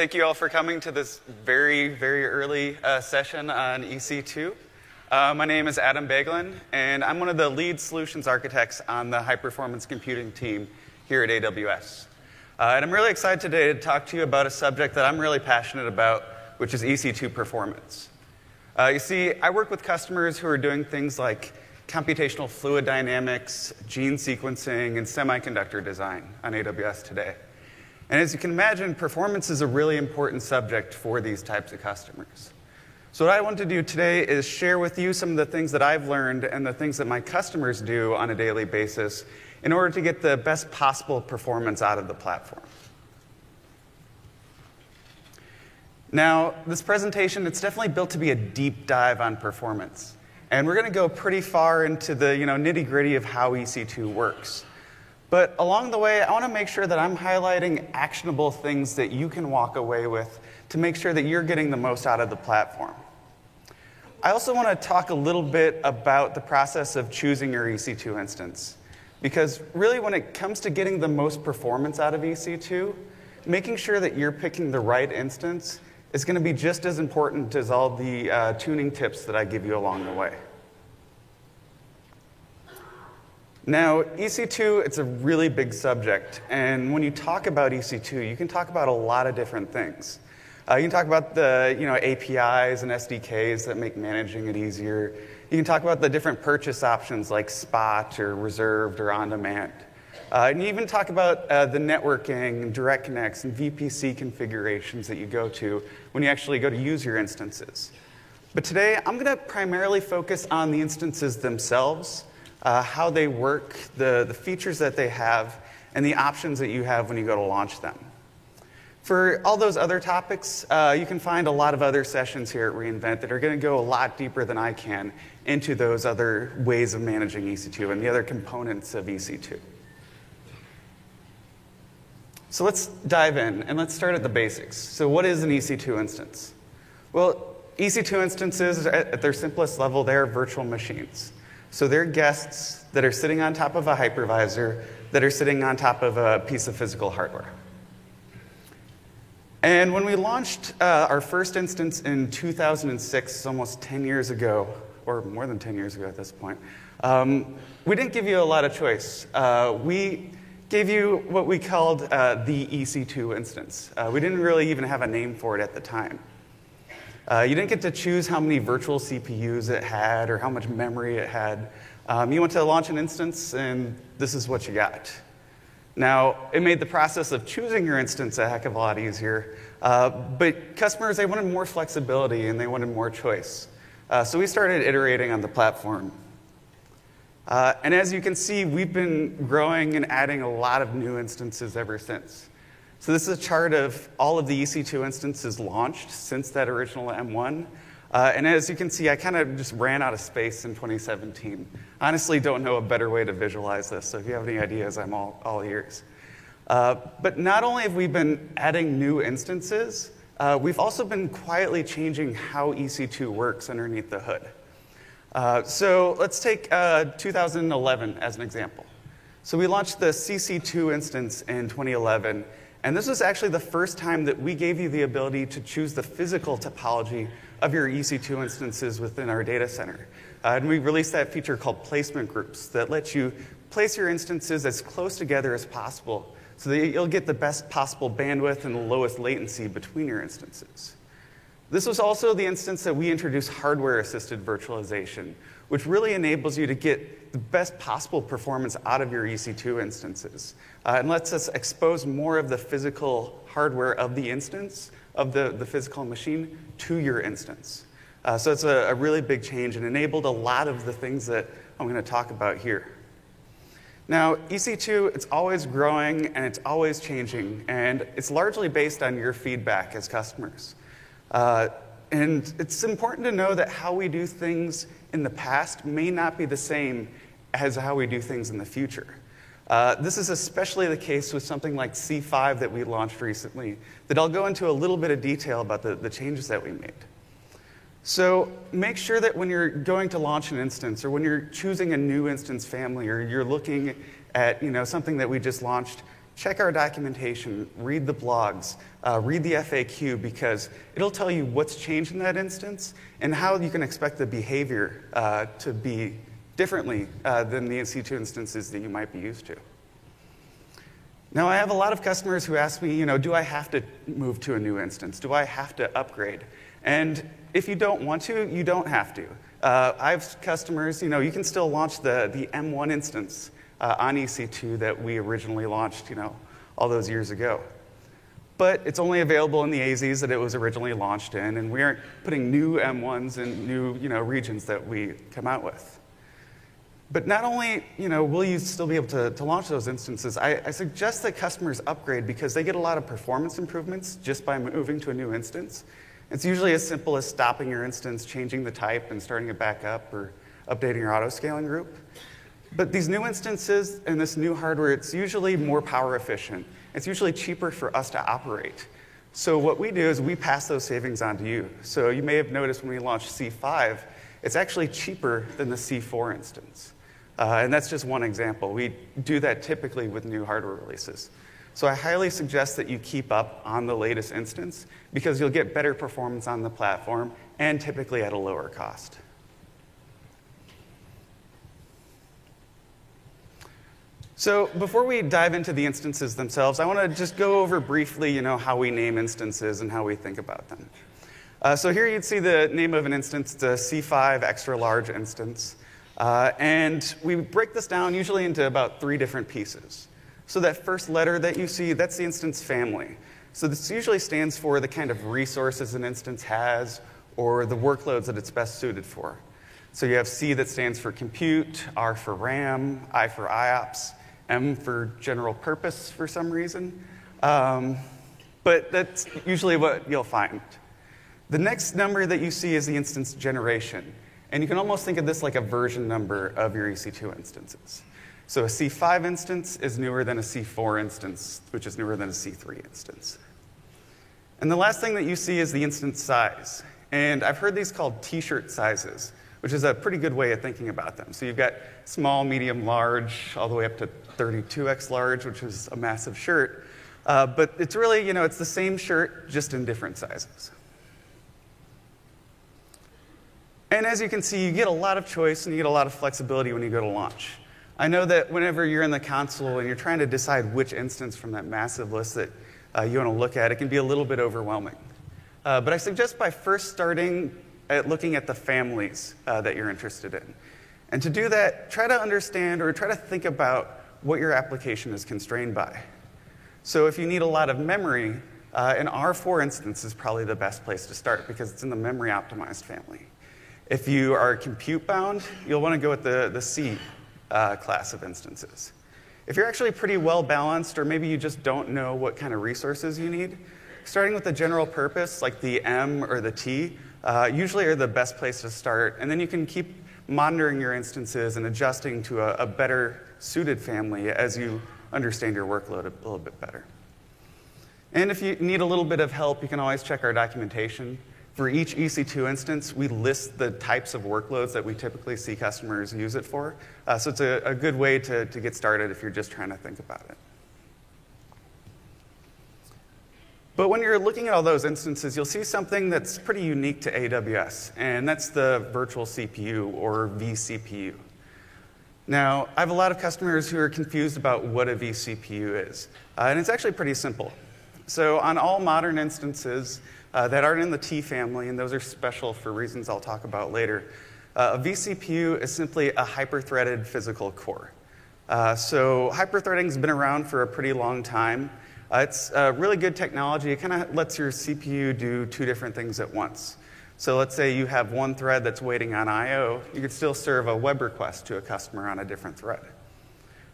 Thank you all for coming to this very, very early uh, session on EC2. Uh, my name is Adam Boeglin, and I'm one of the lead solutions architects on the high performance computing team here at AWS. Uh, and I'm really excited today to talk to you about a subject that I'm really passionate about, which is EC2 performance. Uh, you see, I work with customers who are doing things like computational fluid dynamics, gene sequencing, and semiconductor design on AWS today. And as you can imagine, performance is a really important subject for these types of customers. So, what I want to do today is share with you some of the things that I've learned and the things that my customers do on a daily basis in order to get the best possible performance out of the platform. Now, this presentation, it's definitely built to be a deep dive on performance. And we're going to go pretty far into the you know, nitty gritty of how EC2 works. But along the way, I want to make sure that I'm highlighting actionable things that you can walk away with to make sure that you're getting the most out of the platform. I also want to talk a little bit about the process of choosing your EC2 instance. Because really, when it comes to getting the most performance out of EC2, making sure that you're picking the right instance is going to be just as important as all the uh, tuning tips that I give you along the way. Now, EC2, it's a really big subject. And when you talk about EC2, you can talk about a lot of different things. Uh, you can talk about the you know, APIs and SDKs that make managing it easier. You can talk about the different purchase options like spot or reserved or on demand. Uh, and you even talk about uh, the networking, and direct connects, and VPC configurations that you go to when you actually go to use your instances. But today, I'm going to primarily focus on the instances themselves, uh, how they work, the, the features that they have, and the options that you have when you go to launch them. For all those other topics, uh, you can find a lot of other sessions here at reInvent that are going to go a lot deeper than I can into those other ways of managing EC2 and the other components of EC2. So let's dive in and let's start at the basics. So, what is an EC2 instance? Well, EC2 instances, at their simplest level, they're virtual machines. So, they're guests that are sitting on top of a hypervisor that are sitting on top of a piece of physical hardware. And when we launched uh, our first instance in 2006, almost 10 years ago, or more than 10 years ago at this point, um, we didn't give you a lot of choice. Uh, we gave you what we called uh, the EC2 instance. Uh, we didn't really even have a name for it at the time. Uh, you didn't get to choose how many virtual CPUs it had or how much memory it had. Um, you went to launch an instance, and this is what you got. Now, it made the process of choosing your instance a heck of a lot easier, uh, but customers, they wanted more flexibility and they wanted more choice. Uh, so we started iterating on the platform. Uh, and as you can see, we've been growing and adding a lot of new instances ever since. So this is a chart of all of the EC2 instances launched since that original M1. Uh, and as you can see, I kind of just ran out of space in 2017. Honestly, don't know a better way to visualize this, so if you have any ideas, I'm all, all ears. Uh, but not only have we been adding new instances, uh, we've also been quietly changing how EC2 works underneath the hood. Uh, so let's take uh, 2011 as an example. So we launched the CC2 instance in 2011, and this was actually the first time that we gave you the ability to choose the physical topology of your EC2 instances within our data center. Uh, and we released that feature called placement groups that lets you place your instances as close together as possible so that you'll get the best possible bandwidth and the lowest latency between your instances. This was also the instance that we introduced hardware assisted virtualization, which really enables you to get the best possible performance out of your EC2 instances uh, and lets us expose more of the physical hardware of the instance, of the, the physical machine, to your instance. Uh, so it's a, a really big change and enabled a lot of the things that I'm going to talk about here. Now, EC2, it's always growing and it's always changing, and it's largely based on your feedback as customers. Uh, and it's important to know that how we do things in the past may not be the same as how we do things in the future. Uh, this is especially the case with something like C5 that we launched recently, that I'll go into a little bit of detail about the, the changes that we made. So make sure that when you're going to launch an instance or when you're choosing a new instance family or you're looking at you know, something that we just launched, check our documentation, read the blogs, uh, read the FAQ because it'll tell you what's changed in that instance and how you can expect the behavior uh, to be differently uh, than the EC2 instances that you might be used to. Now, I have a lot of customers who ask me, you know, do I have to move to a new instance? Do I have to upgrade? And if you don't want to, you don't have to. Uh, I have customers, you know, you can still launch the, the M1 instance uh, on EC2 that we originally launched, you know, all those years ago. But it's only available in the AZs that it was originally launched in, and we aren't putting new M1s in new, you know, regions that we come out with. But not only you know, will you still be able to, to launch those instances, I, I, suggest that customers upgrade because they get a lot of performance improvements just by moving to a new instance. It's usually as simple as stopping your instance, changing the type, and starting it back up, or updating your auto-scaling group. But these new instances and this new hardware, it's usually more power efficient. It's usually cheaper for us to operate. So what we do is we pass those savings on to you. So you may have noticed when we launched C5, it's actually cheaper than the C4 instance. Uh, and that's just one example. We do that typically with new hardware releases. So I highly suggest that you keep up on the latest instance because you'll get better performance on the platform and typically at a lower cost. So before we dive into the instances themselves, I want to just go over briefly, you know, how we name instances and how we think about them. Uh, so here you'd see the name of an instance, the C5 extra large instance. Uh, and we break this down usually into about three different pieces. So that first letter that you see, that's the instance family. So this usually stands for the kind of resources an instance has or the workloads that it's best suited for. So you have C that stands for compute, R for RAM, I for IOPS, M for general purpose for some reason. Um, but that's usually what you'll find. The next number that you see is the instance generation. And you can almost think of this like a version number of your EC2 instances. So a C5 instance is newer than a C4 instance, which is newer than a C3 instance. And the last thing that you see is the instance size. And I've heard these called t shirt sizes, which is a pretty good way of thinking about them. So you've got small, medium, large, all the way up to 32x large, which is a massive shirt. Uh, but it's really, you know, it's the same shirt, just in different sizes. And as you can see, you get a lot of choice and you get a lot of flexibility when you go to launch. I know that whenever you're in the console and you're trying to decide which instance from that massive list that uh, you want to look at, it can be a little bit overwhelming. Uh, but I suggest by first starting at looking at the families uh, that you're interested in. And to do that, try to understand or try to think about what your application is constrained by. So if you need a lot of memory, uh, an R4 instance is probably the best place to start because it's in the memory optimized family. If you are compute bound, you'll want to go with the, the C uh, class of instances. If you're actually pretty well balanced, or maybe you just don't know what kind of resources you need, starting with the general purpose, like the M or the T, uh, usually are the best place to start. And then you can keep monitoring your instances and adjusting to a, a better suited family as you understand your workload a little bit better. And if you need a little bit of help, you can always check our documentation. For each EC2 instance, we list the types of workloads that we typically see customers use it for. Uh, so it's a, a good way to, to get started if you're just trying to think about it. But when you're looking at all those instances, you'll see something that's pretty unique to AWS, and that's the virtual CPU or vCPU. Now, I have a lot of customers who are confused about what a vCPU is, uh, and it's actually pretty simple. So, on all modern instances, uh, that aren't in the T family, and those are special for reasons I'll talk about later. Uh, a vCPU is simply a hyper-threaded physical core. Uh, so hyper-threading has been around for a pretty long time. Uh, it's really good technology. It kind of lets your CPU do two different things at once. So let's say you have one thread that's waiting on I/O. You could still serve a web request to a customer on a different thread.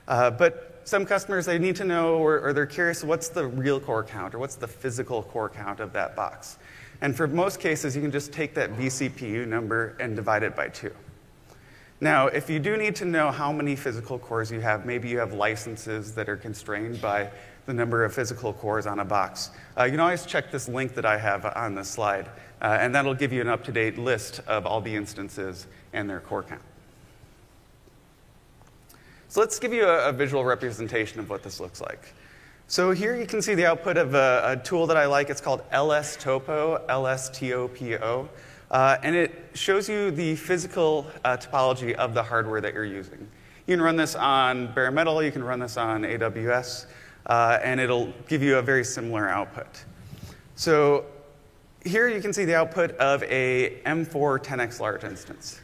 Uh, but some customers, they need to know or, or, they're curious what's the real core count or what's the physical core count of that box. And for most cases, you can just take that vCPU number and divide it by two. Now, if you do need to know how many physical cores you have, maybe you have licenses that are constrained by the number of physical cores on a box, uh, you can always check this link that I have on this slide, uh, and that'll give you an up to date list of all the instances and their core count. So let's give you a, a visual representation of what this looks like. So here you can see the output of a, a tool that I like. It's called LS Topo, L-S-T-O-P-O. Uh, and it shows you the physical uh, topology of the hardware that you're using. You can run this on bare metal, you can run this on AWS, uh, and it'll give you a very similar output. So here you can see the output of a M4 10x large instance.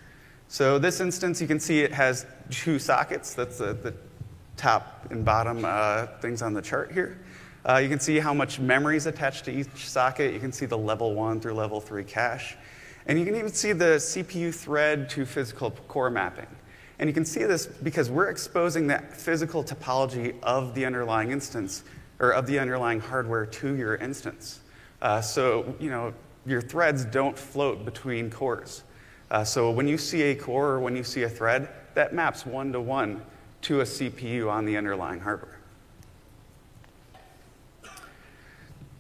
So this instance, you can see it has two sockets. That's the, the top and bottom uh, things on the chart here. Uh, you can see how much memory is attached to each socket. You can see the level one through level three cache. And you can even see the CPU thread to physical core mapping. And you can see this because we're exposing that physical topology of the underlying instance or of the underlying hardware to your instance. Uh, so, you know, your threads don't float between cores. Uh, so when you see a core or when you see a thread, that maps one to one to a CPU on the underlying hardware.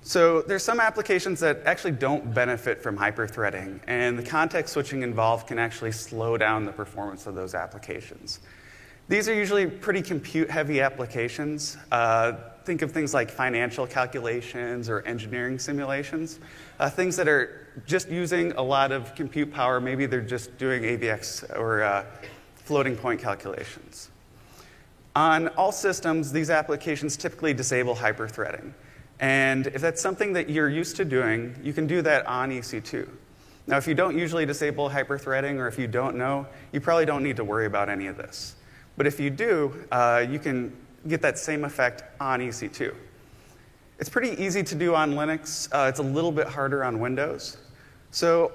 So there's some applications that actually don't benefit from hyperthreading, and the context switching involved can actually slow down the performance of those applications. These are usually pretty compute-heavy applications. Uh, think of things like financial calculations or engineering simulations, uh, things that are just using a lot of compute power. Maybe they're just doing AVX or uh, floating point calculations. On all systems, these applications typically disable hyperthreading. And if that's something that you're used to doing, you can do that on EC2. Now, if you don't usually disable hyperthreading or if you don't know, you probably don't need to worry about any of this. But if you do, uh, you can get that same effect on EC2. It's pretty easy to do on Linux. Uh, it's a little bit harder on Windows. So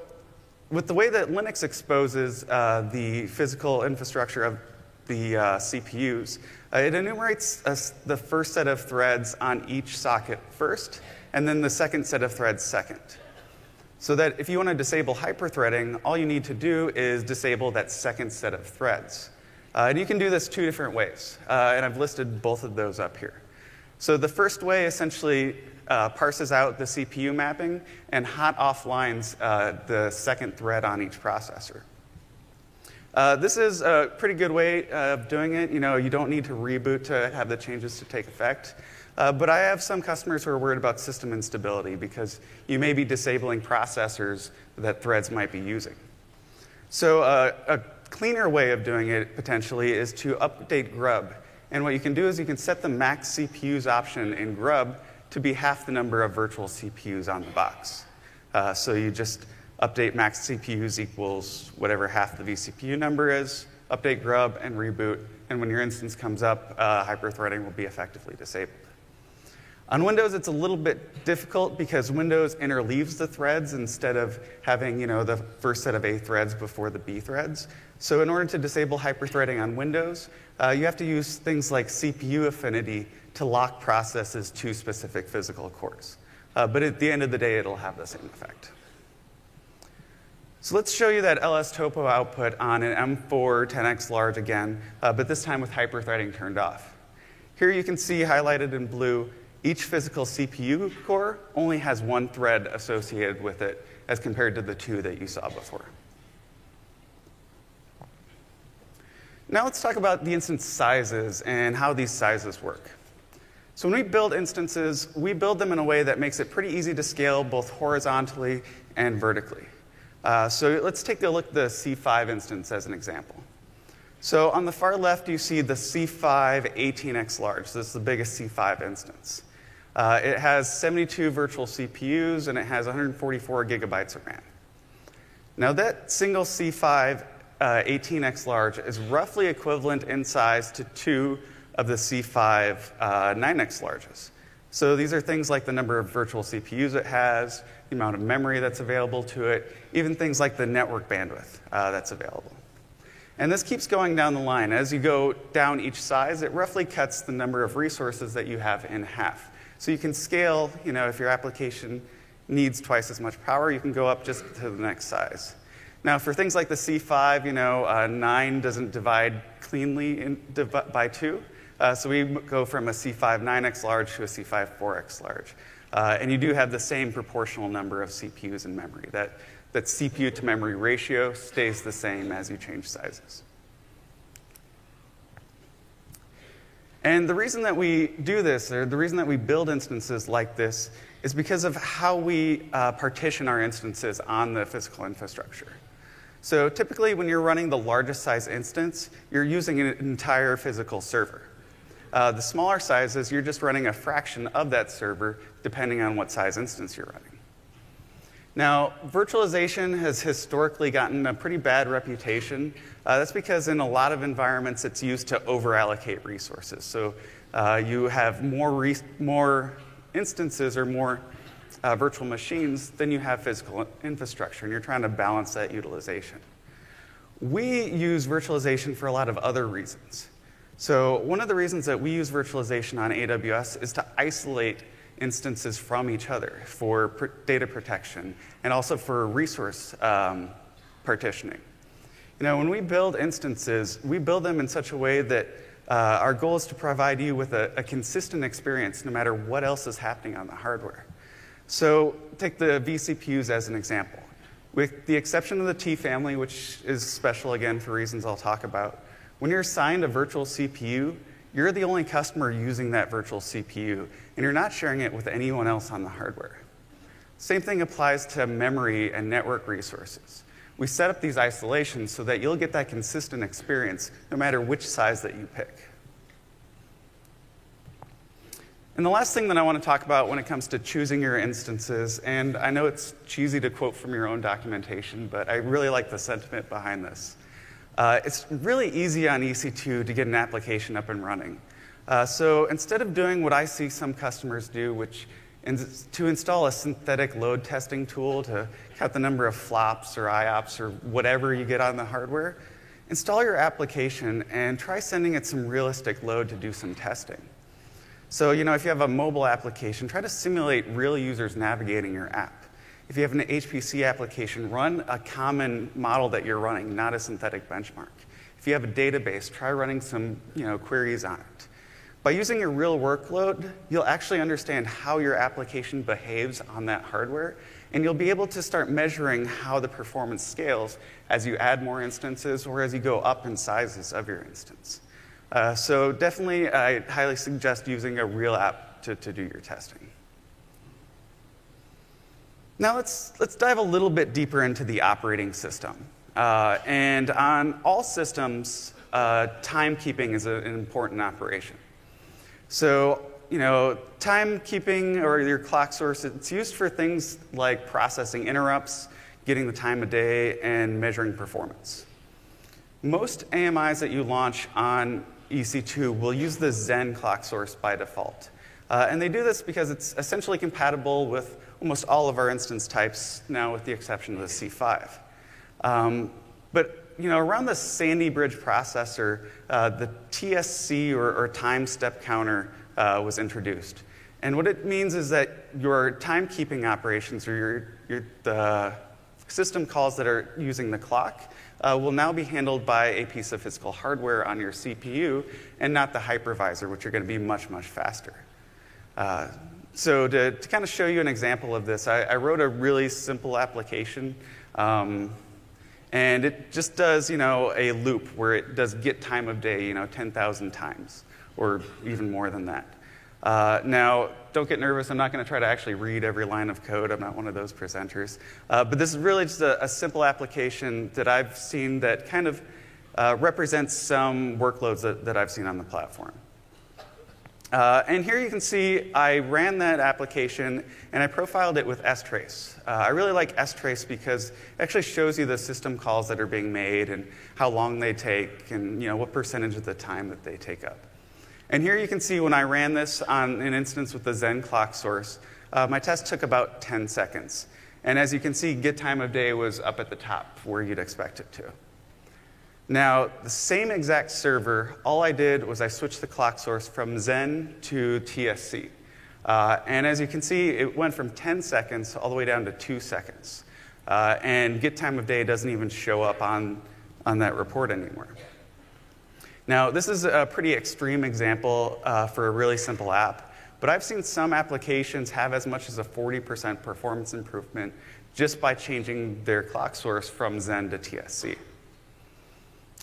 with the way that Linux exposes uh, the physical infrastructure of the uh, CPUs, uh, it enumerates the first set of threads on each socket first, and then the second set of threads second. So that if you want to disable hyperthreading, all you need to do is disable that second set of threads. Uh, and you can do this two different ways, uh, and I've listed both of those up here. So the first way essentially uh, parses out the CPU mapping and hot offlines uh, the second thread on each processor. Uh, this is a pretty good way of doing it. You know, you don't need to reboot to have the changes to take effect. Uh, but I have some customers who are worried about system instability because you may be disabling processors that threads might be using. So a cleaner way of doing it potentially is to update grub and what you can do is you can set the max CPUs option in Grub to be half the number of virtual CPUs on the box. Uh, so you just update max CPUs equals whatever half the vCPU number is, update Grub, and reboot. And when your instance comes up, uh, hyperthreading will be effectively disabled. On Windows, it's a little bit difficult because Windows interleaves the threads instead of having you know, the first set of A threads before the B threads. So in order to disable hyperthreading on Windows, uh, you have to use things like CPU affinity to lock processes to specific physical cores. Uh, but at the end of the day, it'll have the same effect. So let's show you that LS topo output on an M4 10x large again, uh, but this time with hyperthreading turned off. Here you can see highlighted in blue each physical CPU core only has one thread associated with it as compared to the two that you saw before. Now let's talk about the instance sizes and how these sizes work. So when we build instances, we build them in a way that makes it pretty easy to scale both horizontally and vertically. Uh, so let's take a look at the C5 instance as an example. So on the far left, you see the C5 18x large. So this is the biggest C5 instance. Uh, it has 72 virtual CPUs and it has 144 gigabytes of RAM. Now, that single C5 uh, 18x large is roughly equivalent in size to two of the C5 uh, 9x larges. So these are things like the number of virtual CPUs it has, the amount of memory that's available to it, even things like the network bandwidth uh, that's available. And this keeps going down the line. As you go down each size, it roughly cuts the number of resources that you have in half. So you can scale, you know, if your application needs twice as much power, you can go up just to the next size. Now, for things like the C5, you know, uh, 9 doesn't divide cleanly in, div- by 2. Uh, so we go from a C5 9x large to a C5 4x large. Uh, and you do have the same proportional number of CPUs in memory. That, that CPU to memory ratio stays the same as you change sizes. And the reason that we do this, or the reason that we build instances like this, is because of how we uh, partition our instances on the physical infrastructure. So typically, when you're running the largest size instance, you're using an entire physical server. Uh, the smaller sizes, you're just running a fraction of that server, depending on what size instance you're running. Now, virtualization has historically gotten a pretty bad reputation. Uh, that's because in a lot of environments, it's used to overallocate resources. So uh, you have more, re- more instances or more uh, virtual machines than you have physical infrastructure, and you're trying to balance that utilization. We use virtualization for a lot of other reasons. So, one of the reasons that we use virtualization on AWS is to isolate instances from each other for pr- data protection and also for resource um, partitioning. You know, when we build instances, we build them in such a way that uh, our goal is to provide you with a, a, consistent experience no matter what else is happening on the hardware. So, take the vCPUs as an example. With the exception of the T family, which is special again for reasons I'll talk about, when you're assigned a virtual CPU, you're the only customer using that virtual CPU, and you're not sharing it with anyone else on the hardware. Same thing applies to memory and network resources. We set up these isolations so that you'll get that consistent experience no matter which size that you pick. And the last thing that I want to talk about when it comes to choosing your instances, and I know it's cheesy to quote from your own documentation, but I really like the sentiment behind this. Uh, it's really easy on EC2 to get an application up and running. Uh, so instead of doing what I see some customers do, which is to install a synthetic load testing tool to count the number of flops or IOPS or whatever you get on the hardware, install your application and try sending it some realistic load to do some testing. So, you know, if you have a mobile application, try to simulate real users navigating your app. If you have an HPC application, run a common model that you're running, not a synthetic benchmark. If you have a database, try running some you know, queries on it. By using a real workload, you'll actually understand how your application behaves on that hardware, and you'll be able to start measuring how the performance scales as you add more instances or as you go up in sizes of your instance. Uh, so definitely, I highly suggest using a real app to, to do your testing. Now let's, let's dive a little bit deeper into the operating system. Uh, and on all systems, uh, timekeeping is a, an important operation. So, you know, timekeeping or your clock source, it's used for things like processing interrupts, getting the time of day, and measuring performance. Most AMIs that you launch on EC2 will use the Xen clock source by default. Uh, and they do this because it's essentially compatible with almost all of our instance types now, with the exception of the C5. Um, but you know, around the Sandy Bridge processor, uh, the TSC or, or, time step counter uh, was introduced. And what it means is that your timekeeping operations or your, your, the system calls that are using the clock uh, will now be handled by a piece of physical hardware on your CPU and not the hypervisor, which are going to be much, much faster. So to, to kind of show you an example of this, I, I wrote a really simple application. Um, and it just does, you know, a loop where it does get time of day, you know, 10,000 times, or even more than that. Uh, now, don't get nervous. I'm not going to try to actually read every line of code. I'm not one of those presenters. Uh, but this is really just a, a, simple application that I've seen that kind of uh, represents some workloads that, that I've seen on the platform. Uh, and here you can see I ran that application and I profiled it with strace. Uh, I really like strace because it actually shows you the system calls that are being made and how long they take and you know, what percentage of the time that they take up. And here you can see when I ran this on an instance with the Xen clock source, uh, my test took about 10 seconds. And as you can see, get time of day was up at the top where you'd expect it to. Now, the same exact server, all I did was I switched the clock source from Xen to TSC. Uh, and as you can see, it went from 10 seconds all the way down to two seconds. Uh, and get time of day doesn't even show up on, on that report anymore. Now, this is a pretty extreme example uh, for a really simple app, but I've seen some applications have as much as a 40% performance improvement just by changing their clock source from Xen to TSC.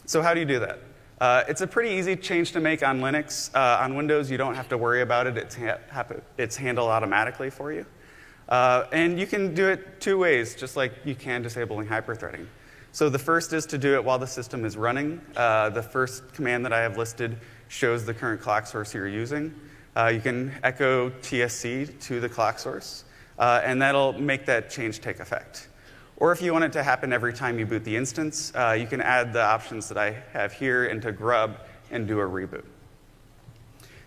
So, how do you do that? Uh, it's a pretty easy change to make on Linux. Uh, on Windows, you don't have to worry about it, it's, ha- it's handled automatically for you. Uh, and you can do it two ways, just like you can disabling hyperthreading. So the first is to do it while the system is running. Uh, the first command that I have listed shows the current clock source you're using. Uh, you can echo TSC to the clock source, uh, and that'll make that change take effect. Or if you want it to happen every time you boot the instance, uh, you can add the options that I have here into Grub and do a reboot.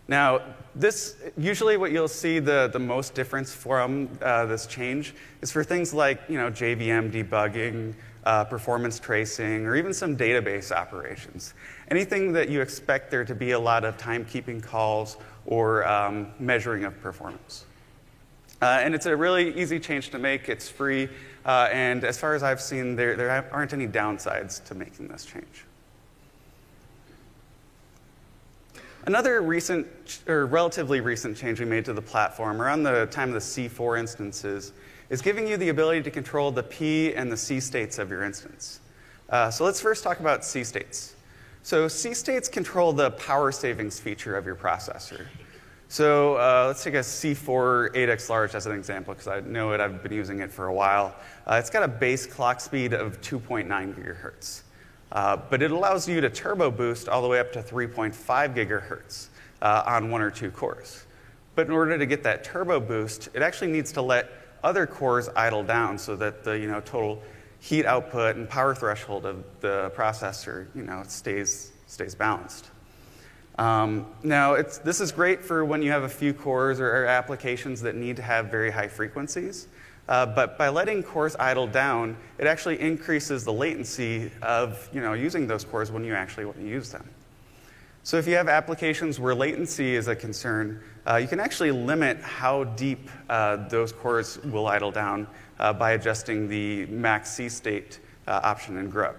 Now, this usually what you'll see the, the most difference from uh, this change is for things like you know, JVM debugging, uh, performance tracing, or even some database operations. Anything that you expect there to be a lot of timekeeping calls or um, measuring of performance. Uh, and it's a really easy change to make. It's free. Uh, and as far as I've seen, there, there aren't any downsides to making this change. Another recent, or relatively recent change we made to the platform around the time of the C4 instances is giving you the ability to control the P and the C states of your instance. Uh, so let's first talk about C states. So C states control the power savings feature of your processor. So uh, let's take a C4 8x large as an example, because I know it, I've been using it for a while. Uh, it's got a base clock speed of 2.9 gigahertz. Uh, but it allows you to turbo boost all the way up to 3.5 gigahertz uh, on one or two cores. But in order to get that turbo boost, it actually needs to let other cores idle down so that the you know, total heat output and power threshold of the processor you know, stays, stays balanced. Um, now, this is great for when you have a few cores or, or applications that need to have very high frequencies. Uh, but by letting cores idle down, it actually increases the latency of you know, using those cores when you actually want to use them. So if you have applications where latency is a concern, uh, you can actually limit how deep uh, those cores will idle down uh, by adjusting the max C state uh, option in Grub.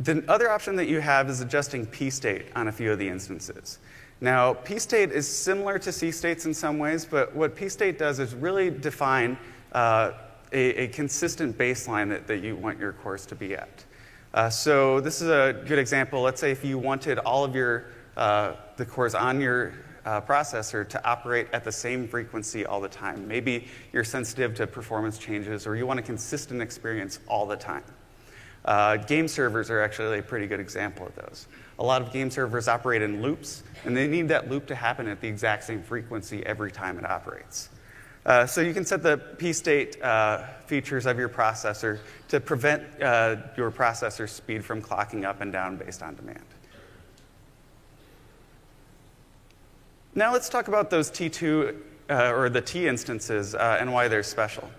The other option that you have is adjusting P state on a few of the instances. Now, P state is similar to C states in some ways, but what P state does is really define uh, a, a, consistent baseline that, that, you want your cores to be at. Uh, so this is a good example. Let's say if you wanted all of your uh, the cores on your uh, processor to operate at the same frequency all the time. Maybe you're sensitive to performance changes, or you want a consistent experience all the time. Uh, game servers are actually a pretty good example of those. A lot of game servers operate in loops, and they need that loop to happen at the exact same frequency every time it operates. Uh, so you can set the p-state uh, features of your processor to prevent uh, your processor speed from clocking up and down based on demand. Now let's talk about those T2 uh, or the T instances uh, and why they're special.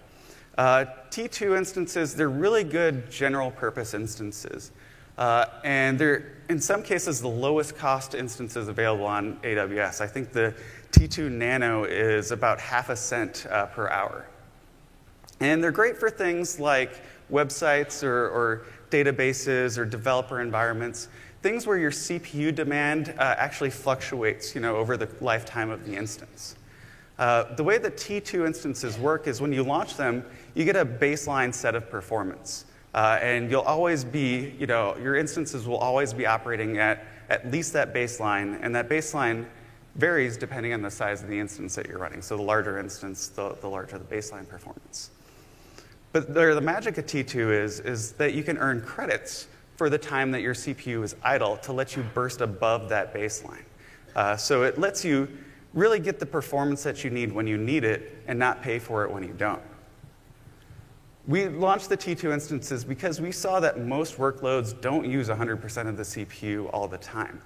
Uh, T2 instances, they're really good general purpose instances. Uh, and they're, in some cases, the lowest cost instances available on AWS. I think the T2 Nano is about half a cent uh, per hour. And they're great for things like websites or, or databases or developer environments, things where your CPU demand uh, actually fluctuates you know, over the lifetime of the instance. Uh, the way that T2 instances work is when you launch them, you get a baseline set of performance. Uh, and you'll always be, you know, your instances will always be operating at at least that baseline, and that baseline varies depending on the size of the instance that you're running. So the larger instance, the, the larger the baseline performance. But the magic of T2 is, is that you can earn credits for the time that your CPU is idle to let you burst above that baseline. Uh, so it lets you really get the performance that you need when you need it and not pay for it when you don't. We launched the T2 instances because we saw that most workloads don't use 100% of the CPU all the time.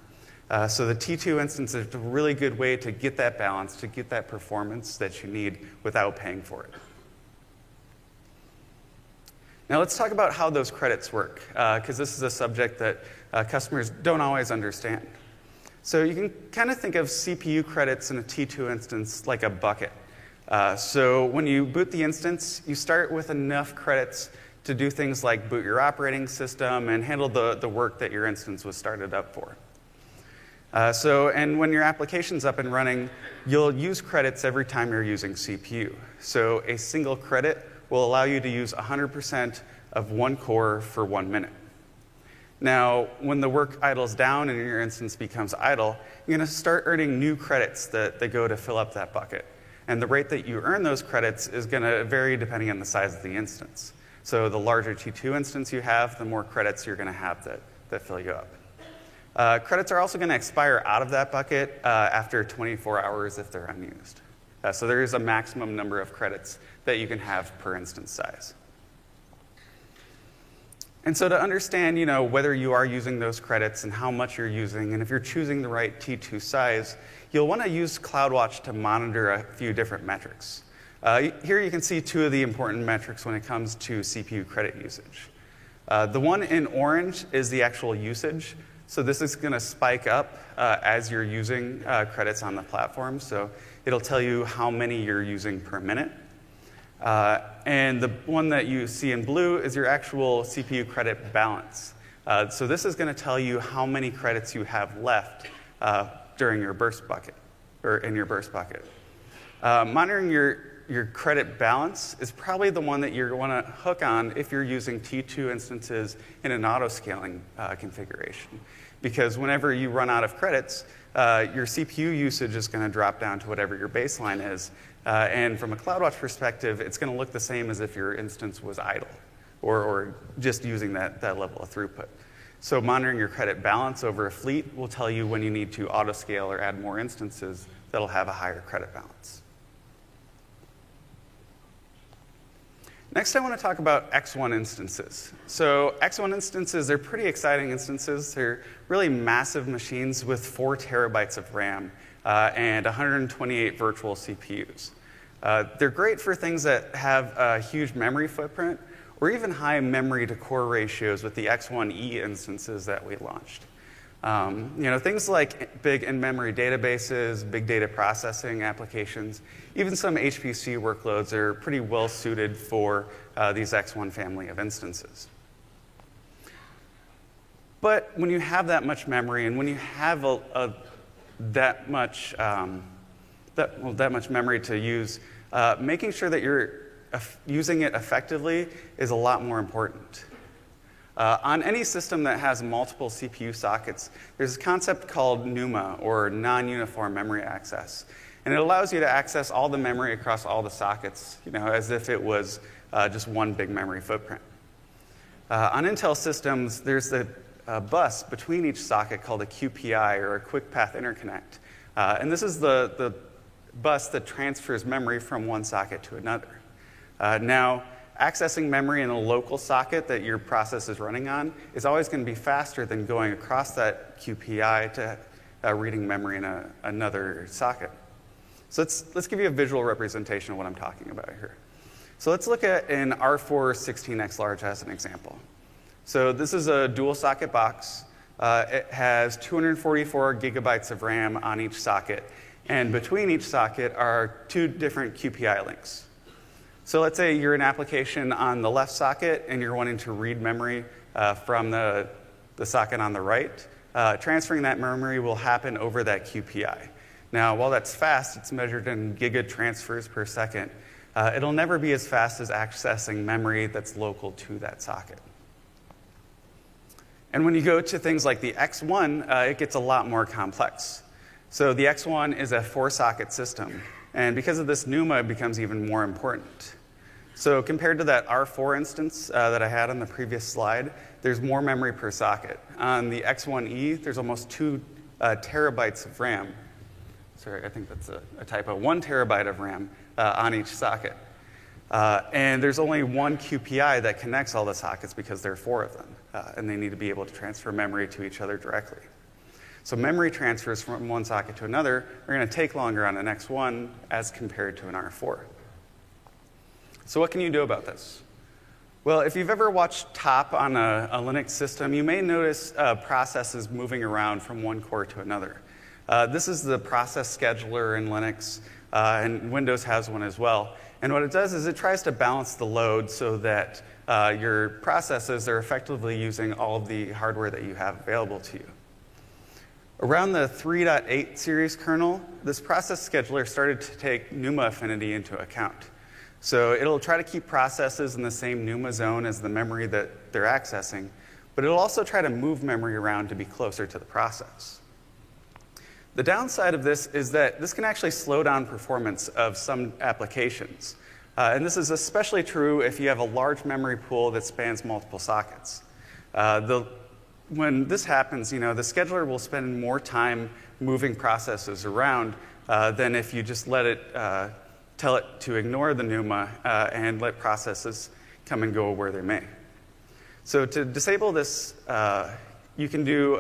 Uh, so the T2 instance is a really good way to get that balance, to get that performance that you need without paying for it. Now let's talk about how those credits work, because uh, this is a subject that uh, customers don't always understand. So you can kind of think of CPU credits in a T2 instance like a bucket. Uh, so when you boot the instance, you start with enough credits to do things like boot your operating system and handle the, the work that your instance was started up for. Uh, so, and when your application's up and running, you'll use credits every time you're using CPU. So, a single credit will allow you to use 100% of one core for one minute. Now, when the work idles down and your instance becomes idle, you're going to start earning new credits that, that go to fill up that bucket. And the rate that you earn those credits is going to vary depending on the size of the instance. So the larger T2 instance you have, the more credits you're going to have that, that fill you up. Uh, credits are also going to expire out of that bucket uh, after 24 hours if they're unused. Uh, so there is a maximum number of credits that you can have per instance size. And so to understand, you know, whether you are using those credits and how much you're using, and if you're choosing the right T2 size, you'll want to use CloudWatch to monitor a few different metrics. Uh, here you can see two of the important metrics when it comes to CPU credit usage. Uh, the one in orange is the actual usage. So this is going to spike up uh, as you're using uh, credits on the platform. So it'll tell you how many you're using per minute. Uh, and the one that you see in blue is your actual CPU credit balance. Uh, so this is going to tell you how many credits you have left uh, during your burst bucket, or in your burst bucket. Uh, monitoring your, your credit balance is probably the one that you're going to hook on if you're using T2 instances in an auto-scaling uh, configuration. Because whenever you run out of credits, your CPU usage is going to drop down to whatever your baseline is, uh, and from a CloudWatch perspective, it's going to look the same as if your instance was idle or, or just using that, that level of throughput. So monitoring your credit balance over a fleet will tell you when you need to auto-scale or add more instances that'll have a higher credit balance. Next, I want to talk about X1 instances. So, X1 instances, they're pretty exciting instances. They're really massive machines with four terabytes of RAM uh, and 128 virtual CPUs. Uh, they're great for things that have a huge memory footprint or even high memory to core ratios with the X1E instances that we launched. Um, you know, things like big in-memory databases, big data processing applications, even some HPC workloads are pretty well suited for uh, these X1 family of instances. But when you have that much memory and when you have a, a that much, um, that, well, that much memory to use, uh, making sure that you're using it effectively is a lot more important. Uh, on any system that has multiple CPU sockets, there's a concept called NUMA, or non uniform memory access. And it allows you to access all the memory across all the sockets, you know, as if it was uh, just one big memory footprint. Uh, on Intel systems, there's the a bus between each socket called a QPI or a quick path interconnect. Uh, and this is the, the bus that transfers memory from one socket to another. Uh, now, accessing memory in a local socket that your process is running on is always going to be faster than going across that QPI to uh, reading memory in a, another socket. So let's, let's give you a visual representation of what I'm talking about here. So let's look at an R4 16X large as an example. So this is a dual socket box. Uh, it has 244 gigabytes of RAM on each socket, and between each socket are two different QPI links. So let's say you're an application on the left socket and you're wanting to read memory uh, from the, the socket on the right. Uh, transferring that memory will happen over that QPI. Now, while that's fast, it's measured in giga transfers per second. Uh, it'll never be as fast as accessing memory that's local to that socket. And when you go to things like the X1, uh, it gets a lot more complex. So the X1 is a four socket system. And because of this, NUMA becomes even more important. So compared to that R4 instance uh, that I had on the previous slide, there's more memory per socket. On the X1E, there's almost two uh, terabytes of RAM. Sorry, I think that's a, a typo. One terabyte of RAM uh, on each socket. Uh, and there's only one QPI that connects all the sockets because there are four of them, uh, and they need to be able to transfer memory to each other directly. So memory transfers from one socket to another are going to take longer on an X1 as compared to an R4. So what can you do about this? Well, if you've ever watched top on a, a Linux system, you may notice uh, processes moving around from one core to another. Uh, this is the process scheduler in Linux, uh, and Windows has one as well. And what it does is it tries to balance the load so that uh, your processes are effectively using all of the hardware that you have available to you. Around the 3.8 series kernel, this process scheduler started to take NUMA affinity into account. So it'll try to keep processes in the same NUMA zone as the memory that they're accessing, but it'll also try to move memory around to be closer to the process. The downside of this is that this can actually slow down performance of some applications. Uh, and this is especially true if you have a large memory pool that spans multiple sockets. Uh, the, when this happens, you know, the scheduler will spend more time moving processes around uh, than if you just let it uh, tell it to ignore the NUMA uh, and let processes come and go where they may. So to disable this, uh, you can do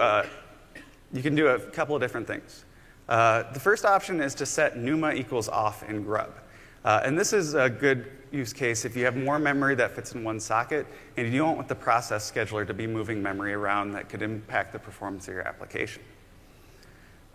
you can do a couple of different things. Uh, the first option is to set NUMA equals off in Grub. Uh, and this is a good use case if you have more memory that fits in one socket and you don't want the process scheduler to be moving memory around that could impact the performance of your application.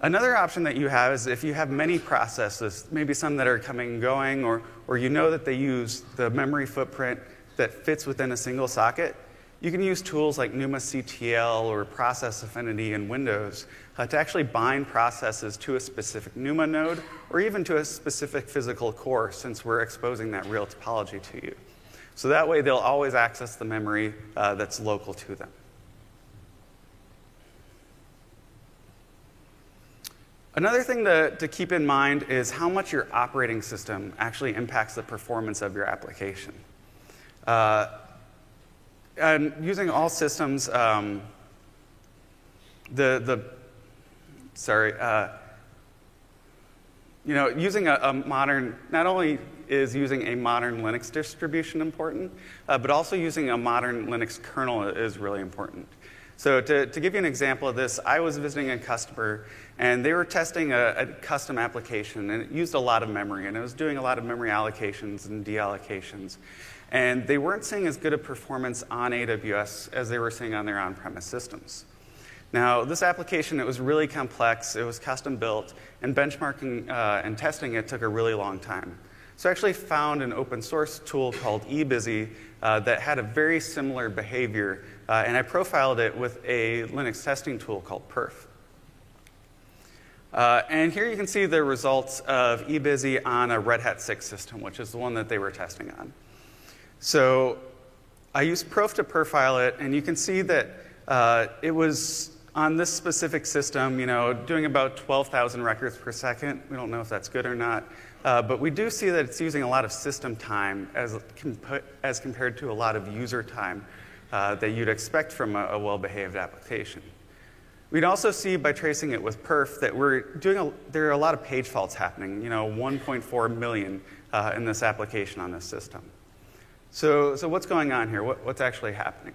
Another option that you have is if you have many processes, maybe some that are coming and going, or, or you know that they use the memory footprint that fits within a single socket, you can use tools like NUMA-CTL or Process Affinity in Windows uh, to actually bind processes to a specific NUMA node or even to a specific physical core since we're exposing that real topology to you. So that way they'll always access the memory uh, that's local to them. Another thing to, to keep in mind is how much your operating system actually impacts the performance of your application. Uh, and using all systems, um, the, the, sorry, uh, you know, using a, a, modern, not only is using a modern Linux distribution important, uh, but also using a modern Linux kernel is really important. So, to, to, give you an example of this, I was visiting a customer and they were testing a, a, custom application and it used a lot of memory and it was doing a lot of memory allocations and deallocations. And they weren't seeing as good a performance on AWS as they were seeing on their on premise systems. Now, this application, it was really complex, it was custom built, and benchmarking uh, and testing it took a really long time. So I actually found an open source tool called ebizzy uh, that had a very similar behavior, uh, and I profiled it with a Linux testing tool called Perf. Uh, and here you can see the results of ebizzy on a Red Hat 6 system, which is the one that they were testing on. So I used perf to profile it, and you can see that uh, it was on this specific system, you know, doing about 12,000 records per second. We don't know if that's good or not. Uh, but we do see that it's using a lot of system time as, as compared to a lot of user time uh, that you'd expect from a, a well behaved application. We'd also see by tracing it with perf that we're doing a, there are a lot of page faults happening, you know, 1.4 million uh, in this application on this system. So, so what's going on here? What, what's actually happening?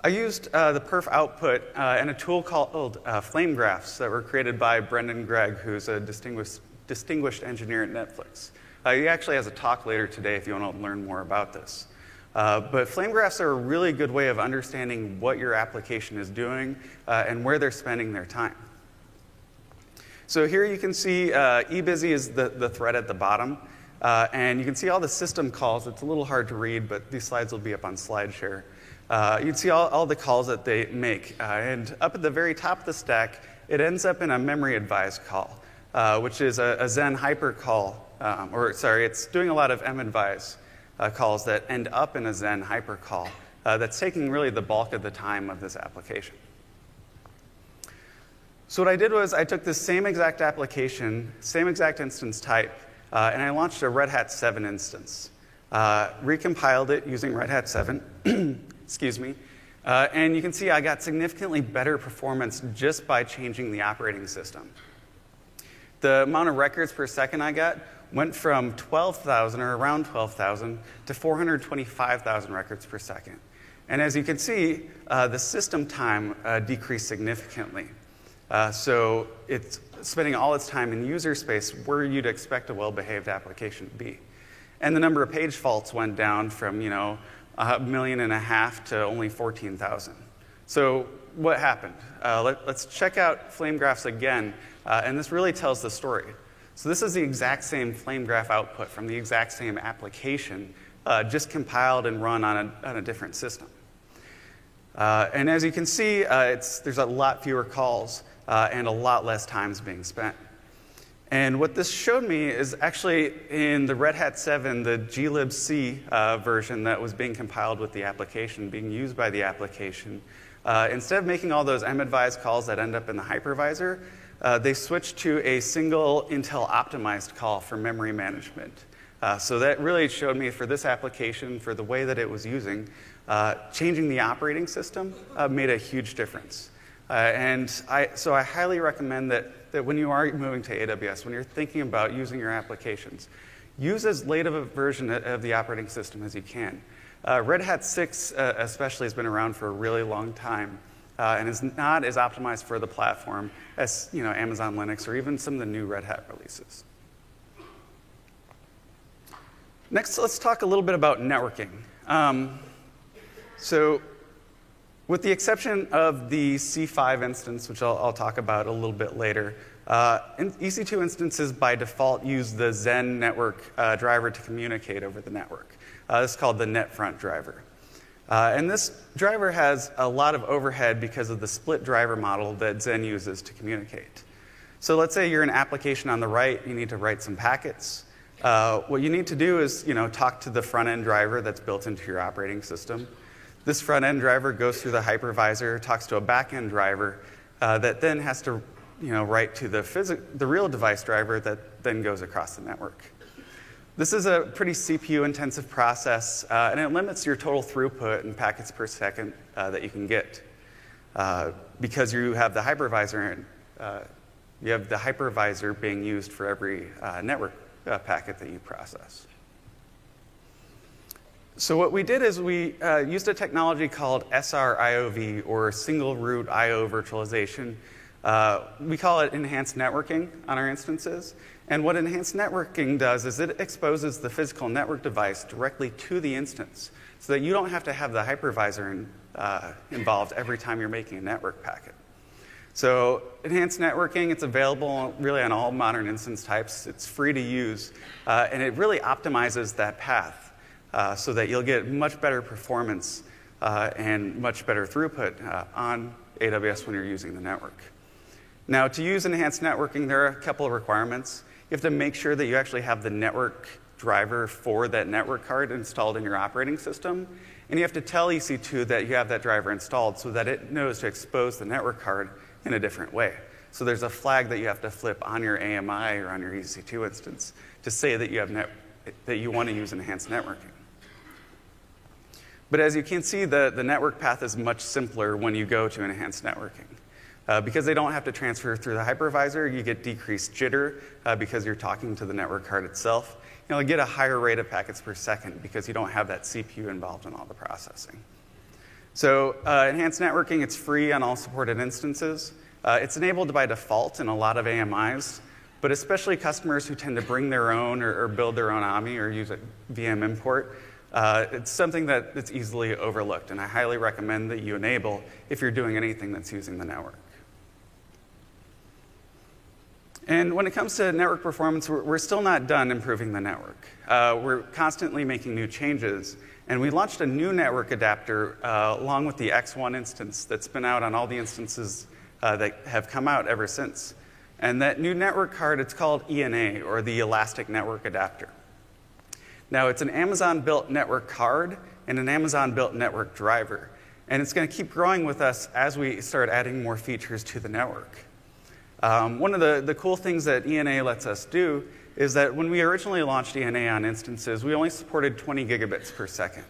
I used uh, the perf output uh, and a tool called uh, Flame Graphs that were created by Brendan Gregg, who's a distinguished distinguished engineer at Netflix. Uh, he actually has a talk later today if you want to learn more about this. Uh, but flame graphs are a really good way of understanding what your application is doing uh, and where they're spending their time. So here you can see ebizzy is the, the thread at the bottom. Uh, and you can see all the system calls. It's a little hard to read, but these slides will be up on SlideShare. Uh, you can see all, all, the calls that they make. Uh, and up at the very top of the stack, it ends up in a memory advise call. Uh, which is a, a Xen hyper call, um, or sorry, it's doing a lot of madvise uh, calls that end up in a Xen hyper call uh, that's taking really the bulk of the time of this application. So what I did was I took this same exact application, same exact instance type, uh, and I launched a Red Hat 7 instance. Uh, recompiled it using Red Hat 7, excuse me, uh, and you can see I got significantly better performance just by changing the operating system. The amount of records per second I got went from 12,000 or around 12,000 to 425,000 records per second. And as you can see, uh, the system time uh, decreased significantly. Uh, so it's spending all its time in user space where you'd expect a well-behaved application to be. And the number of page faults went down from, you know, a million and a half to only 14,000. So what happened? Uh, let, us check out flame graphs again uh, and this really tells the story. So, this is the exact same flame graph output from the exact same application, uh, just compiled and run on a, on a different system. Uh, and as you can see, uh, there's a lot fewer calls uh, and a lot less times being spent. And what this showed me is actually in the Red Hat 7, the glibc uh, version that was being compiled with the application, being used by the application, uh, instead of making all those madvise calls that end up in the hypervisor, uh, they switched to a single Intel optimized call for memory management. Uh, so that really showed me for this application, for the way that it was using, uh, changing the operating system uh, made a huge difference. Uh, and I, so I highly recommend that, that when you are moving to AWS, when you're thinking about using your applications, use as late of a version of the operating system as you can. Uh, Red Hat 6 uh, especially has been around for a really long time uh, and is not as optimized for the platform as you know, Amazon Linux or even some of the new Red Hat releases. Next, let's talk a little bit about networking. Um, so, with the exception of the C5 instance, which I'll, I'll talk about a little bit later, uh, EC2 instances by default use the Xen network uh, driver to communicate over the network. Uh, this is called the NetFront driver. Uh, and this driver has a lot of overhead because of the split driver model that Xen uses to communicate. So let's say you're an application on the right, you need to write some packets. Uh, what you need to do is you know, talk to the front end driver that's built into your operating system. This front end driver goes through the hypervisor, talks to a back end driver uh, that then has to you know, write to the, phys- the real device driver that then goes across the network. This is a pretty CPU intensive process, uh, and it limits your total throughput in packets per second uh, that you can get uh, because you have the hypervisor. Uh, you have the hypervisor being used for every uh, network packet that you process. So what we did is we used a technology called SRIOV, or Single Root I/O Virtualization. we call it enhanced networking on our instances. And what enhanced networking does is it exposes the physical network device directly to the instance so that you don't have to have the hypervisor in, uh, involved every time you're making a network packet. So, enhanced networking, it's available really on all modern instance types. It's free to use, uh, and it really optimizes that path uh, so that you'll get much better performance uh, and much better throughput uh, on AWS when you're using the network. Now, to use enhanced networking, there are a couple of requirements. You have to make sure that you actually have the network driver for that network card installed in your operating system. And you have to tell EC2 that you have that driver installed so that it knows to expose the network card in a different way. So there's a flag that you have to flip on your AMI or on your EC2 instance to say that you, have net, that you want to use enhanced networking. But as you can see, the, the network path is much simpler when you go to enhanced networking. Uh, because they don't have to transfer through the hypervisor, you get decreased jitter uh, because you're talking to the network card itself. You know, get a higher rate of packets per second because you don't have that CPU involved in all the processing. So, uh, enhanced networking, it's free on all supported instances. Uh, it's enabled by default in a lot of AMIs, but especially customers who tend to bring their own or, or build their own AMI or use a VM import. Uh, it's something that, that's easily overlooked, and I highly recommend that you enable if you're doing anything that's using the network. And when it comes to network performance, we're, we're still not done improving the network. Uh, we're constantly making new changes. And we launched a new network adapter uh, along with the X1 instance that's been out on all the instances uh, that have come out ever since. And that new network card, it's called ENA, or the Elastic Network Adapter. Now, it's an Amazon built network card and an Amazon built network driver. And it's going to keep growing with us as we start adding more features to the network. Um, one of the, the cool things that ENA lets us do is that when we originally launched ENA on instances, we only supported 20 gigabits per second.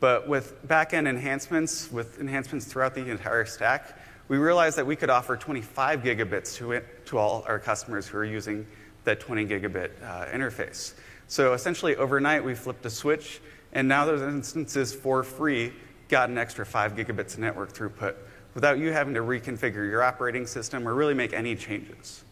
But with backend enhancements, with enhancements throughout the entire stack, we realized that we could offer 25 gigabits to, it, to all our customers who are using that 20 gigabit uh, interface. So essentially, overnight, we flipped a switch, and now those instances for free got an extra 5 gigabits of network throughput without you having to reconfigure your operating system or really make any changes.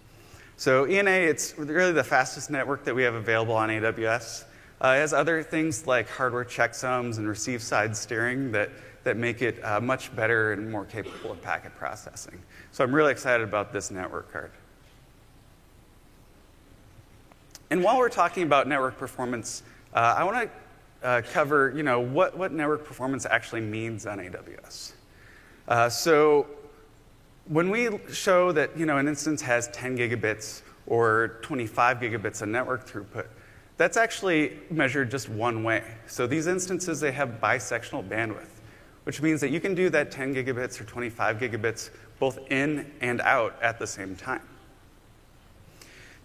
So ENA, it's really the fastest network that we have available on AWS. Uh, it has other things like hardware checksums and receive side steering that, that make it uh, much better and more capable of packet processing. So I'm really excited about this network card. And while we're talking about network performance, uh, I want to uh, cover you know, what, what network performance actually means on AWS. Uh, so when we show that you know, an instance has 10 gigabits or 25 gigabits of network throughput, that's actually measured just one way. So these instances, they have bisectional bandwidth, which means that you can do that 10 gigabits or 25 gigabits both in and out at the same time.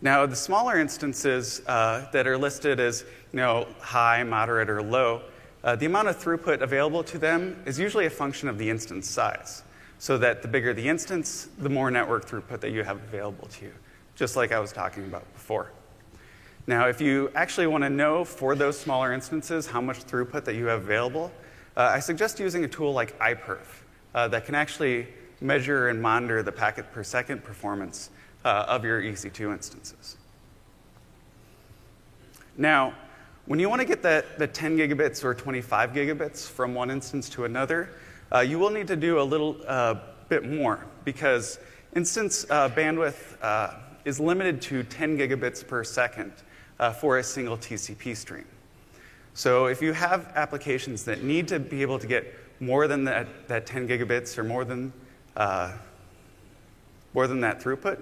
Now, the smaller instances uh, that are listed as you know, high, moderate, or low, uh, the amount of throughput available to them is usually a function of the instance size. So that the bigger the instance, the more network throughput that you have available to you, just like I was talking about before. Now, if you actually want to know for those smaller instances how much throughput that you have available, uh, I suggest using a tool like iPerf uh, that can actually measure and monitor the packet per second performance uh, of your EC2 instances. Now, when you want to get that, the 10 gigabits or 25 gigabits from one instance to another, uh, you will need to do a little uh, bit more because instance uh, bandwidth uh, is limited to 10 gigabits per second uh, for a single TCP stream. So if you have applications that need to be able to get more than that, that 10 gigabits or more than, more than that throughput,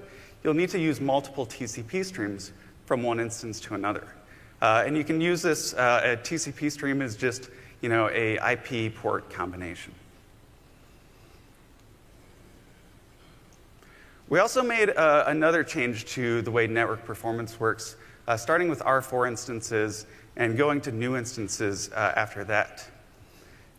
you'll need to use multiple TCP streams from one instance to another. Uh, and you can use this, uh, a TCP stream is just, you know, a IP port combination. We also made uh, another change to the way network performance works, uh, starting with R4 instances and going to new instances uh, after that.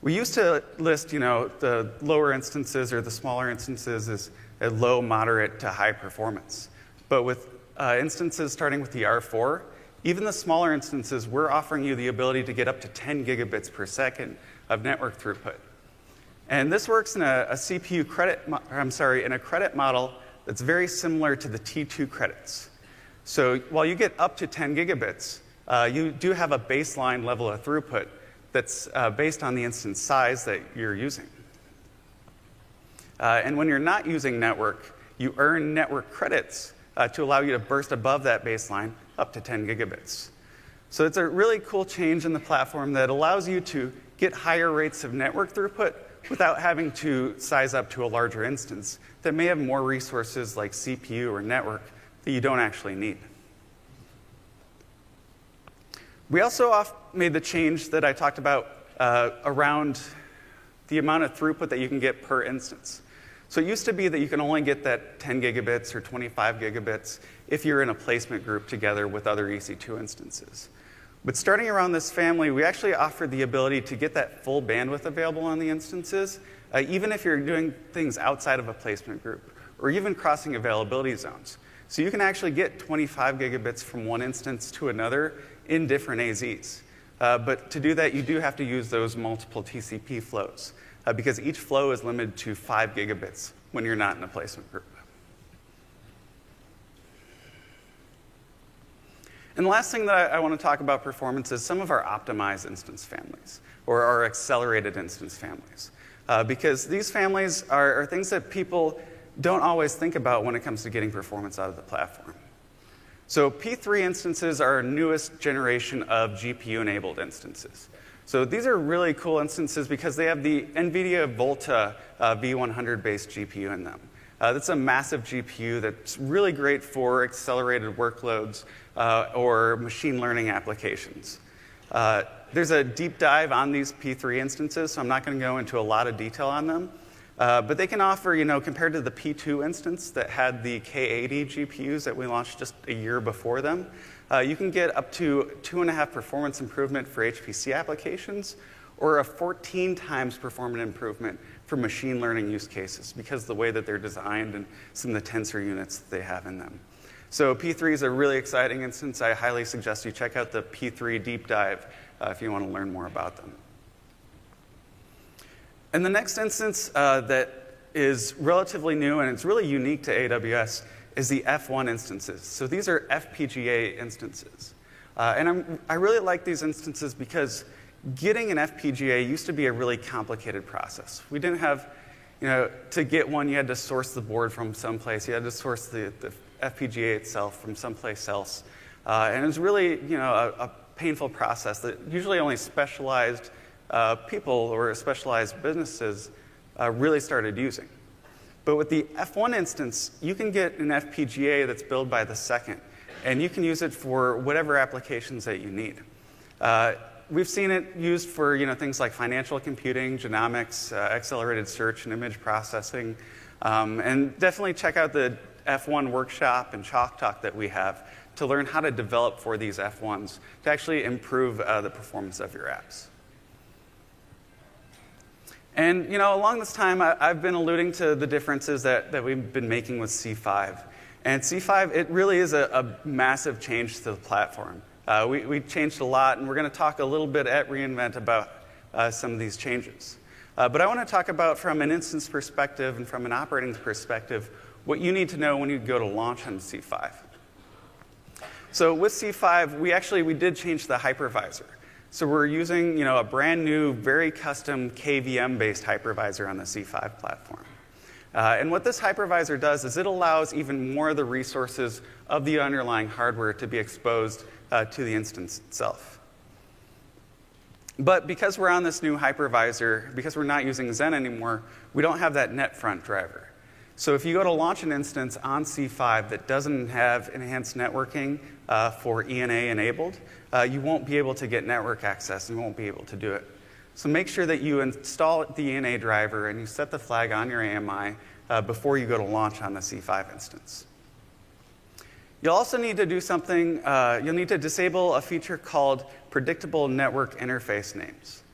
We used to list, you know, the lower instances or the smaller instances as a low, moderate to high performance. But with uh, instances starting with the R4, even the smaller instances, we're offering you the ability to get up to 10 gigabits per second of network throughput. And this works in a, a CPU credit, I'm sorry, in a credit model that's very similar to the T2 credits. So while you get up to 10 gigabits, uh, you do have a baseline level of throughput that's uh, based on the instance size that you're using. Uh, and when you're not using network, you earn network credits uh, to allow you to burst above that baseline up to 10 gigabits. So it's a really cool change in the platform that allows you to get higher rates of network throughput without having to size up to a larger instance that may have more resources like CPU or network that you don't actually need. We also made the change that I talked about uh, around the amount of throughput that you can get per instance. So it used to be that you can only get that 10 gigabits or 25 gigabits if you're in a placement group together with other EC2 instances. But starting around this family, we actually offered the ability to get that full bandwidth available on the instances, uh, even if you're doing things outside of a placement group or even crossing availability zones. So you can actually get 25 gigabits from one instance to another in different AZs. Uh, but to do that, you do have to use those multiple TCP flows uh, because each flow is limited to 5 gigabits when you're not in a placement group. And the last thing that I, I want to talk about performance is some of our optimized instance families or our accelerated instance families. Uh, because these families are, are things that people don't always think about when it comes to getting performance out of the platform. So P3 instances are our newest generation of GPU enabled instances. So these are really cool instances because they have the NVIDIA Volta uh, V100 based GPU in them. Uh, that's a massive GPU that's really great for accelerated workloads uh, or machine learning applications. Uh, there's a deep dive on these P3 instances, so I'm not going to go into a lot of detail on them. Uh, but they can offer, you know, compared to the P2 instance that had the K80 GPUs that we launched just a year before them, uh, you can get up to two and a half performance improvement for HPC applications or a 14 times performance improvement for machine learning use cases because the way that they're designed and some of the tensor units that they have in them. So P3 is a really exciting instance. I highly suggest you check out the P3 deep dive uh, if you want to learn more about them. And the next instance uh, that is relatively new and it's really unique to AWS is the F1 instances. So these are FPGA instances. Uh, and I'm, I really like these instances because getting an FPGA used to be a really complicated process. We didn't have, you know, to get one, you had to source the board from someplace, you had to source the, the FPGA itself from someplace else. Uh, and it was really, you know, a, a, painful process that usually only specialized uh, people or specialized businesses uh, really started using. But with the F1 instance, you can get an FPGA that's built by the second, and you can use it for whatever applications that you need. Uh, we've seen it used for you know, things like financial computing, genomics, uh, accelerated search, and image processing. Um, and definitely check out the F1 workshop and Chalk Talk that we have to learn how to develop for these F1s to actually improve uh, the performance of your apps. And you know, along this time, I, have been alluding to the differences that, that we've been making with C5. And C5, it really is a, a massive change to the platform. Uh, we, we, changed a lot, and we're going to talk a little bit at reInvent about uh, some of these changes. Uh, but I want to talk about, from an instance perspective and from an operating perspective, what you need to know when you go to launch on C5. So with C5, we actually we did change the hypervisor. So we're using you know, a brand new, very custom KVM-based hypervisor on the C5 platform. Uh, and what this hypervisor does is it allows even more of the resources of the underlying hardware to be exposed uh, to the instance itself. But because we're on this new hypervisor, because we're not using Xen anymore, we don't have that NetFront driver. So if you go to launch an instance on C5 that doesn't have enhanced networking uh, for ENA enabled, uh, you won't be able to get network access you won't be able to do it. So make sure that you install the ENA driver and you set the flag on your AMI uh, before you go to launch on the C5 instance. You'll also need to do something, uh, you'll need to disable a feature called predictable network interface names.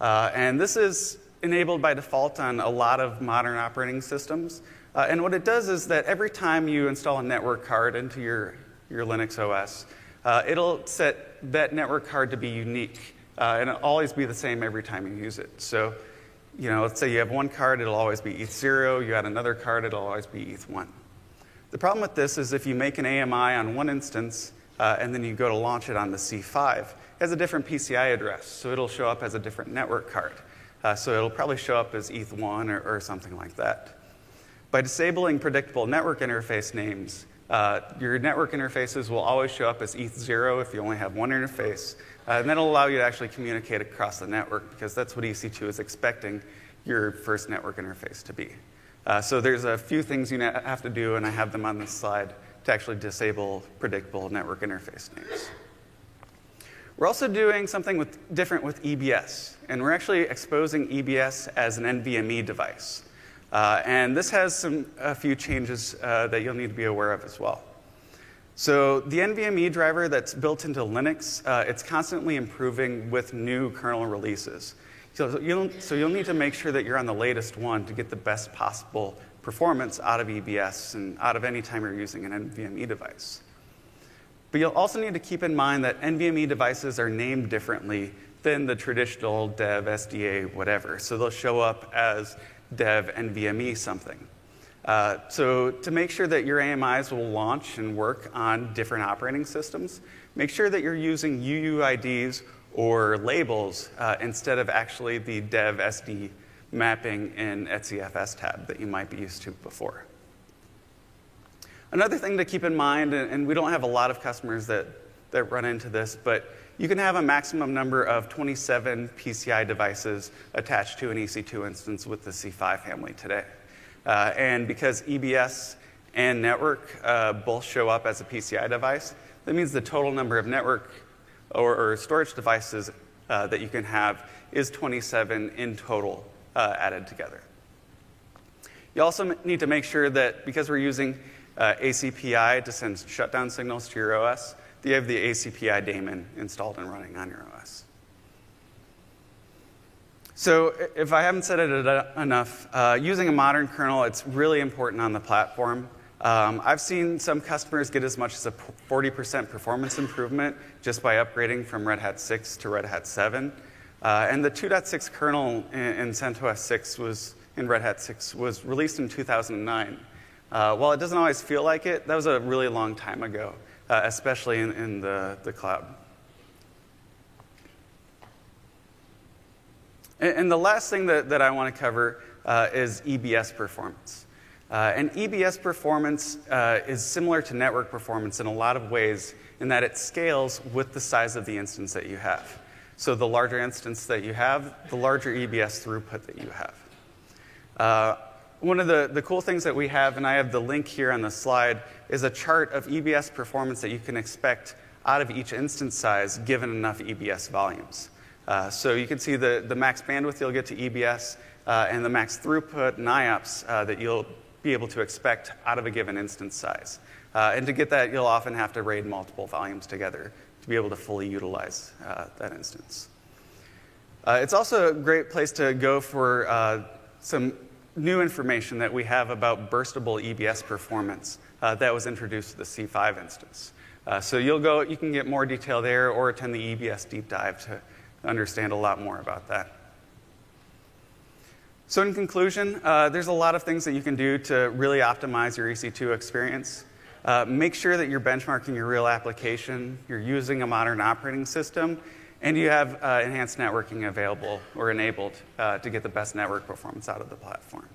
Uh, and this is enabled by default on a lot of modern operating systems. Uh, and what it does is that every time you install a network card into your, your Linux OS, uh, it'll set that network card to be unique. Uh, and it'll always be the same every time you use it. So, you know, let's say you have one card, it'll always be ETH0. You add another card, it'll always be ETH1. The problem with this is if you make an AMI on one instance uh, and then you go to launch it on the C5, it has a different PCI address, so it'll show up as a different network card. Uh, so it'll probably show up as ETH1 or, or something like that. By disabling predictable network interface names, uh, your network interfaces will always show up as ETH0 if you only have one interface. Uh, and that'll allow you to actually communicate across the network because that's what EC2 is expecting your first network interface to be. Uh, so there's a few things you have to do, and I have them on this slide to actually disable predictable network interface names. We're also doing something with, different with EBS, and we're actually exposing EBS as an NVMe device. Uh, and this has some, a few changes uh, that you'll need to be aware of as well. So the NVMe driver that's built into Linux, uh, it's constantly improving with new kernel releases. So you'll, so you'll need to make sure that you're on the latest one to get the best possible performance out of EBS and out of any time you're using an NVMe device. But you'll also need to keep in mind that NVMe devices are named differently than the traditional dev, SDA, whatever. So they'll show up as dev NVMe something. Uh, so to make sure that your AMIs will launch and work on different operating systems, make sure that you're using UUIDs or labels uh, instead of actually the dev SD mapping in etcfs tab that you might be used to before. Another thing to keep in mind, and we don't have a lot of customers that, that run into this, but you can have a maximum number of 27 PCI devices attached to an EC2 instance with the C5 family today. Uh, and because EBS and network uh, both show up as a PCI device, that means the total number of network or, or storage devices uh, that you can have is 27 in total uh, added together. You also need to make sure that because we're using uh, ACPI to send shutdown signals to your OS, that you have the ACPI daemon installed and running on your OS. So, if I haven't said it enough, uh, using a modern kernel, it's really important on the platform. Um, I've seen some customers get as much as a 40% performance improvement just by upgrading from Red Hat 6 to Red Hat 7. Uh, and the 2.6 kernel in, in CentOS 6 was, in Red Hat 6 was released in 2009. Uh, while it doesn't always feel like it, that was a really long time ago, uh, especially in, in the, the cloud. And, and, the last thing that, that I want to cover uh, is EBS performance. Uh, and EBS performance uh, is similar to network performance in a lot of ways in that it scales with the size of the instance that you have. So the larger instance that you have, the larger EBS throughput that you have. One of the, the cool things that we have, and I have the link here on the slide, is a chart of EBS performance that you can expect out of each instance size given enough EBS volumes. Uh, so you can see the, the max bandwidth you'll get to EBS uh, and the max throughput and IOPS uh, that you'll be able to expect out of a given instance size. Uh, and to get that, you'll often have to raid multiple volumes together to be able to fully utilize uh, that instance. Uh, it's also a great place to go for some new information that we have about burstable EBS performance that was introduced to the C5 instance. Uh, so you'll go, you can get more detail there or attend the EBS deep dive to understand a lot more about that. So, in conclusion, uh, there's a lot of things that you can do to really optimize your EC2 experience. Uh, make sure that you're benchmarking your real application, you're using a modern operating system, and you have uh, enhanced networking available or enabled uh, to get the best network performance out of the platform.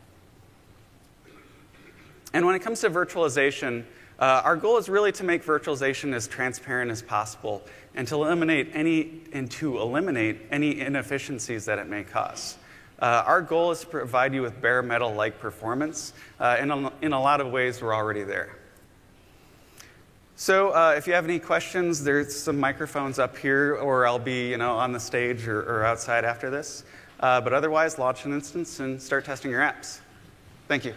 And when it comes to virtualization, uh, our goal is really to make virtualization as transparent as possible and to eliminate any and to eliminate any inefficiencies that it may cause. Uh, our goal is to provide you with bare metal like performance. Uh, in, a, in a lot of ways, we're already there. So, uh, if you have any questions, there's some microphones up here, or I'll be you know, on the stage or, or outside after this. Uh, but otherwise, launch an instance and start testing your apps. Thank you.